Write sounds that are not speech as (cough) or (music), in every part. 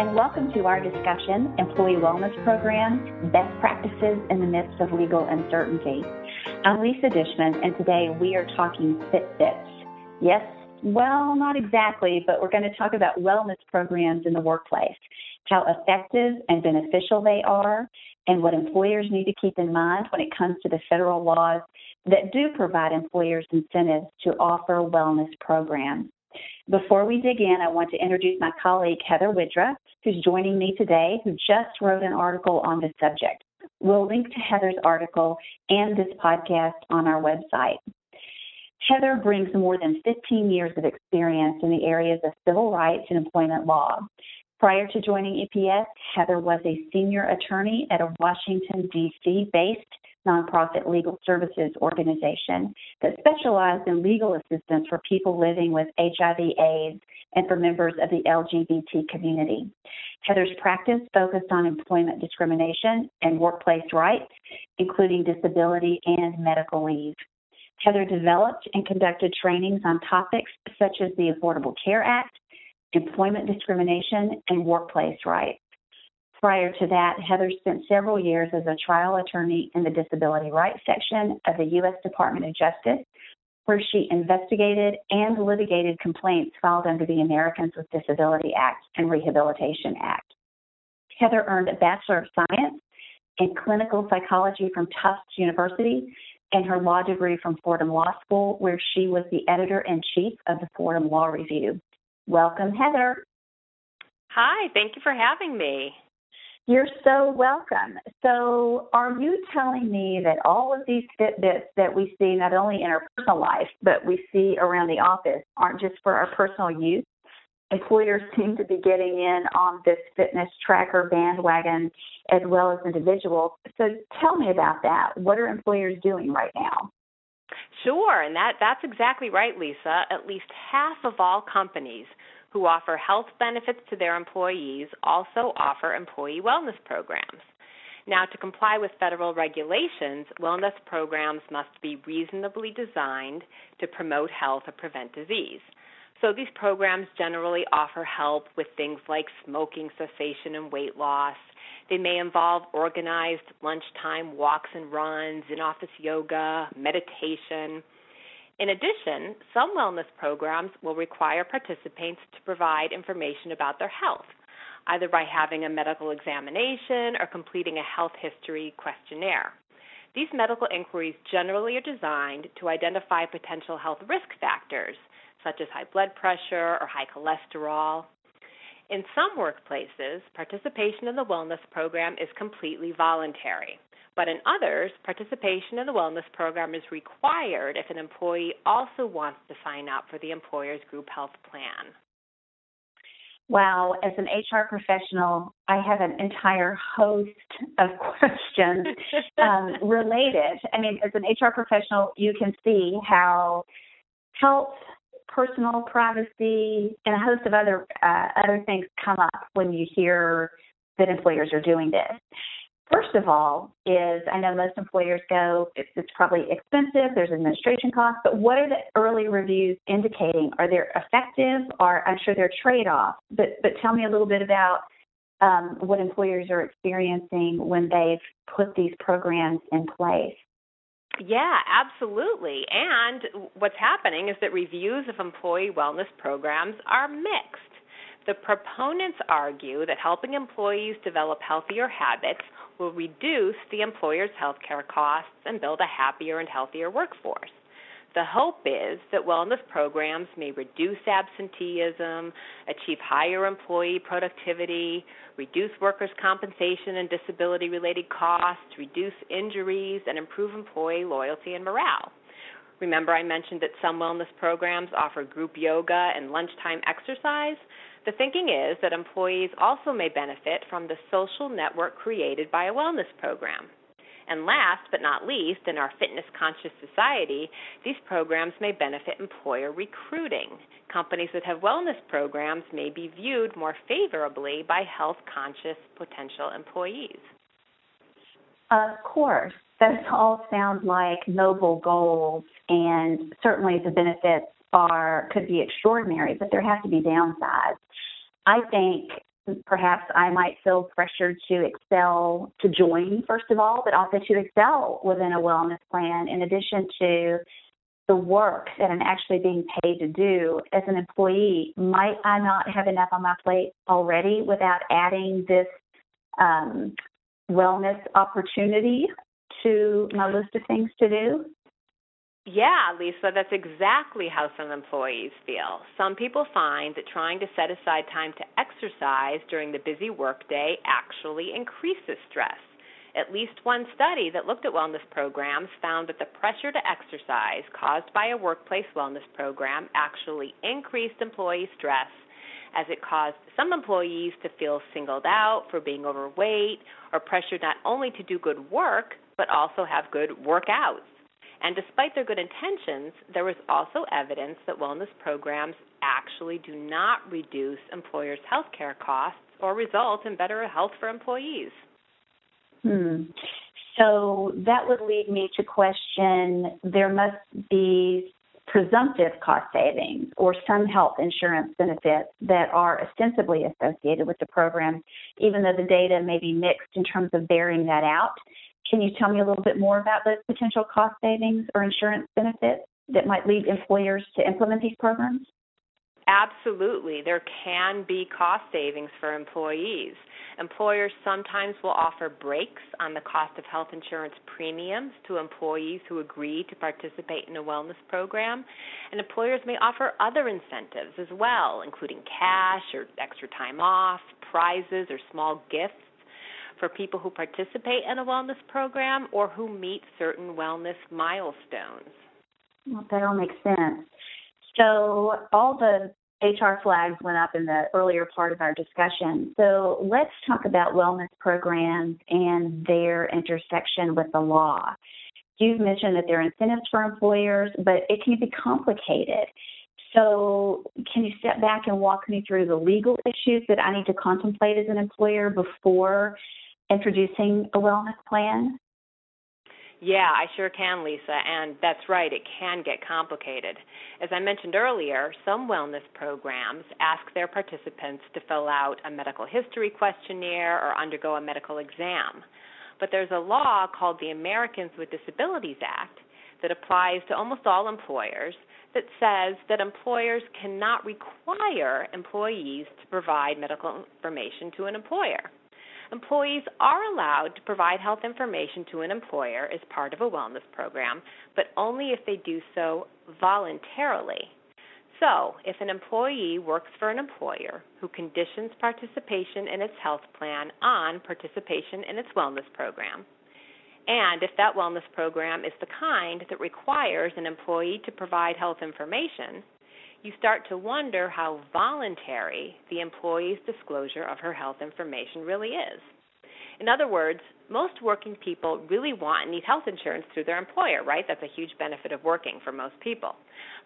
and welcome to our discussion Employee Wellness Programs Best Practices in the Midst of Legal Uncertainty. I'm Lisa Dishman, and today we are talking Fitbits. Yes, well, not exactly, but we're going to talk about wellness programs in the workplace, how effective and beneficial they are, and what employers need to keep in mind when it comes to the federal laws that do provide employers incentives to offer wellness programs. Before we dig in, I want to introduce my colleague Heather Widra, who's joining me today, who just wrote an article on this subject. We'll link to Heather's article and this podcast on our website. Heather brings more than 15 years of experience in the areas of civil rights and employment law. Prior to joining EPS, Heather was a senior attorney at a Washington, D.C. based nonprofit legal services organization that specialized in legal assistance for people living with HIV/AIDS and for members of the LGBT community. Heather's practice focused on employment discrimination and workplace rights, including disability and medical leave. Heather developed and conducted trainings on topics such as the Affordable Care Act, employment discrimination, and workplace rights. Prior to that, Heather spent several years as a trial attorney in the Disability Rights section of the U.S. Department of Justice, where she investigated and litigated complaints filed under the Americans with Disability Act and Rehabilitation Act. Heather earned a Bachelor of Science in Clinical Psychology from Tufts University and her law degree from Fordham Law School, where she was the editor in chief of the Fordham Law Review. Welcome, Heather. Hi, thank you for having me. You're so welcome. So, are you telling me that all of these Fitbits that we see, not only in our personal life, but we see around the office, aren't just for our personal use? Employers seem to be getting in on this fitness tracker bandwagon as well as individuals. So, tell me about that. What are employers doing right now? Sure, and that, that's exactly right, Lisa. At least half of all companies who offer health benefits to their employees also offer employee wellness programs. Now, to comply with federal regulations, wellness programs must be reasonably designed to promote health or prevent disease. So, these programs generally offer help with things like smoking cessation and weight loss. They may involve organized lunchtime walks and runs, in office yoga, meditation in addition, some wellness programs will require participants to provide information about their health, either by having a medical examination or completing a health history questionnaire. These medical inquiries generally are designed to identify potential health risk factors, such as high blood pressure or high cholesterol. In some workplaces, participation in the wellness program is completely voluntary. But in others, participation in the wellness program is required if an employee also wants to sign up for the employer's group health plan. Wow, as an HR professional, I have an entire host of (laughs) questions um, (laughs) related. I mean, as an HR professional, you can see how health, personal privacy, and a host of other uh, other things come up when you hear that employers are doing this. First of all, is I know most employers go, it's, it's probably expensive, there's administration costs, but what are the early reviews indicating? Are they effective or I'm sure they're trade offs? But, but tell me a little bit about um, what employers are experiencing when they've put these programs in place. Yeah, absolutely. And what's happening is that reviews of employee wellness programs are mixed. The proponents argue that helping employees develop healthier habits will reduce the employer's healthcare costs and build a happier and healthier workforce. The hope is that wellness programs may reduce absenteeism, achieve higher employee productivity, reduce workers' compensation and disability related costs, reduce injuries, and improve employee loyalty and morale. Remember, I mentioned that some wellness programs offer group yoga and lunchtime exercise. The thinking is that employees also may benefit from the social network created by a wellness program. And last but not least, in our fitness conscious society, these programs may benefit employer recruiting. Companies that have wellness programs may be viewed more favorably by health conscious potential employees. Of course, those all sound like noble goals, and certainly the benefits are could be extraordinary, but there have to be downsides. I think perhaps I might feel pressured to excel, to join, first of all, but also to excel within a wellness plan, in addition to the work that I'm actually being paid to do as an employee. Might I not have enough on my plate already without adding this um, wellness opportunity to my list of things to do? Yeah, Lisa, that's exactly how some employees feel. Some people find that trying to set aside time to exercise during the busy workday actually increases stress. At least one study that looked at wellness programs found that the pressure to exercise caused by a workplace wellness program actually increased employee stress as it caused some employees to feel singled out for being overweight or pressured not only to do good work, but also have good workouts. And despite their good intentions, there was also evidence that wellness programs actually do not reduce employers' health care costs or result in better health for employees. Hmm. So that would lead me to question there must be presumptive cost savings or some health insurance benefits that are ostensibly associated with the program, even though the data may be mixed in terms of bearing that out. Can you tell me a little bit more about those potential cost savings or insurance benefits that might lead employers to implement these programs? Absolutely. There can be cost savings for employees. Employers sometimes will offer breaks on the cost of health insurance premiums to employees who agree to participate in a wellness program. And employers may offer other incentives as well, including cash or extra time off, prizes, or small gifts for people who participate in a wellness program or who meet certain wellness milestones. Well, that all makes sense. So, all the HR flags went up in the earlier part of our discussion. So, let's talk about wellness programs and their intersection with the law. You've mentioned that there are incentives for employers, but it can be complicated. So, can you step back and walk me through the legal issues that I need to contemplate as an employer before introducing a wellness plan? Yeah, I sure can, Lisa, and that's right, it can get complicated. As I mentioned earlier, some wellness programs ask their participants to fill out a medical history questionnaire or undergo a medical exam. But there's a law called the Americans with Disabilities Act that applies to almost all employers that says that employers cannot require employees to provide medical information to an employer. Employees are allowed to provide health information to an employer as part of a wellness program, but only if they do so voluntarily. So, if an employee works for an employer who conditions participation in its health plan on participation in its wellness program, and if that wellness program is the kind that requires an employee to provide health information, you start to wonder how voluntary the employee's disclosure of her health information really is. In other words, most working people really want and need health insurance through their employer, right? That's a huge benefit of working for most people.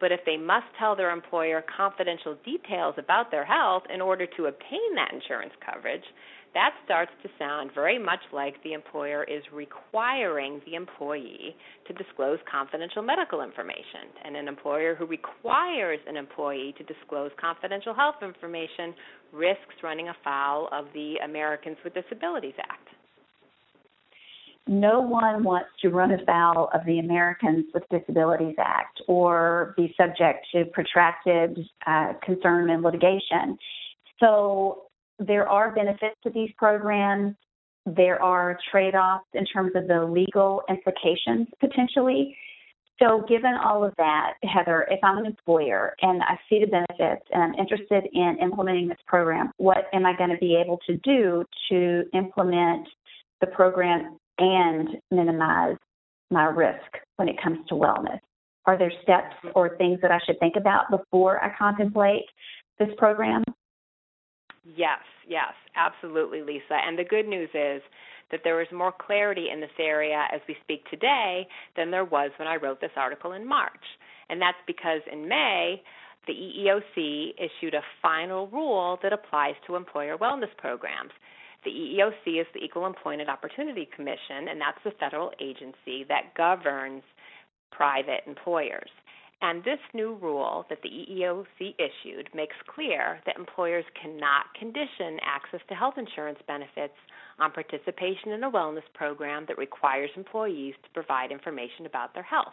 But if they must tell their employer confidential details about their health in order to obtain that insurance coverage, that starts to sound very much like the employer is requiring the employee to disclose confidential medical information. And an employer who requires an employee to disclose confidential health information risks running afoul of the Americans with Disabilities Act. No one wants to run afoul of the Americans with Disabilities Act or be subject to protracted uh, concern and litigation. So there are benefits to these programs. There are trade offs in terms of the legal implications potentially. So, given all of that, Heather, if I'm an employer and I see the benefits and I'm interested in implementing this program, what am I going to be able to do to implement the program and minimize my risk when it comes to wellness? Are there steps or things that I should think about before I contemplate this program? Yes, yes, absolutely, Lisa. And the good news is that there is more clarity in this area as we speak today than there was when I wrote this article in March. And that's because in May, the EEOC issued a final rule that applies to employer wellness programs. The EEOC is the Equal Employment Opportunity Commission, and that's the federal agency that governs private employers. And this new rule that the EEOC issued makes clear that employers cannot condition access to health insurance benefits on participation in a wellness program that requires employees to provide information about their health.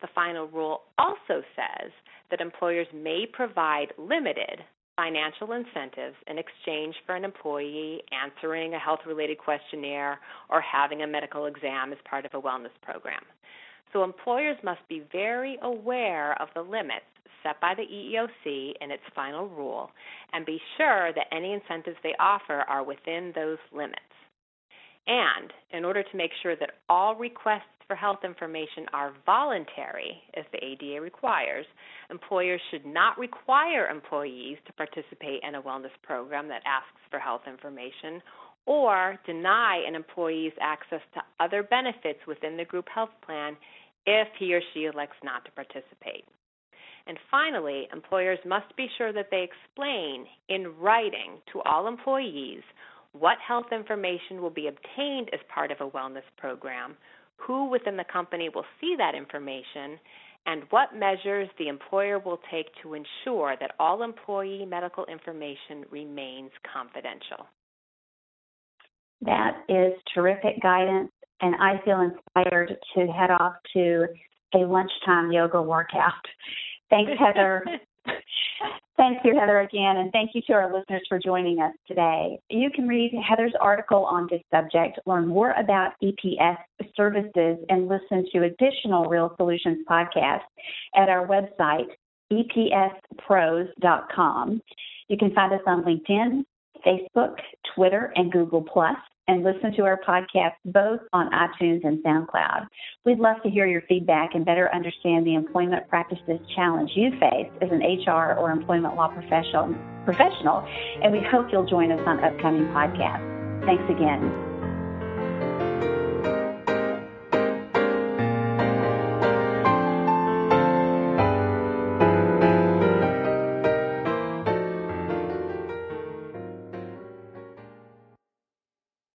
The final rule also says that employers may provide limited financial incentives in exchange for an employee answering a health related questionnaire or having a medical exam as part of a wellness program. So employers must be very aware of the limits set by the EEOC in its final rule and be sure that any incentives they offer are within those limits. And in order to make sure that all requests for health information are voluntary, as the ADA requires, employers should not require employees to participate in a wellness program that asks for health information or deny an employee's access to other benefits within the group health plan if he or she elects not to participate. And finally, employers must be sure that they explain in writing to all employees what health information will be obtained as part of a wellness program, who within the company will see that information, and what measures the employer will take to ensure that all employee medical information remains confidential. That is terrific guidance, and I feel inspired to head off to a lunchtime yoga workout. Thanks, Heather. (laughs) Thank you, Heather, again, and thank you to our listeners for joining us today. You can read Heather's article on this subject, learn more about EPS services, and listen to additional Real Solutions podcasts at our website, epspros.com. You can find us on LinkedIn, Facebook, Twitter, and Google Plus and listen to our podcast both on iTunes and SoundCloud. We'd love to hear your feedback and better understand the employment practices challenge you face as an HR or employment law professional, professional and we hope you'll join us on upcoming podcasts. Thanks again.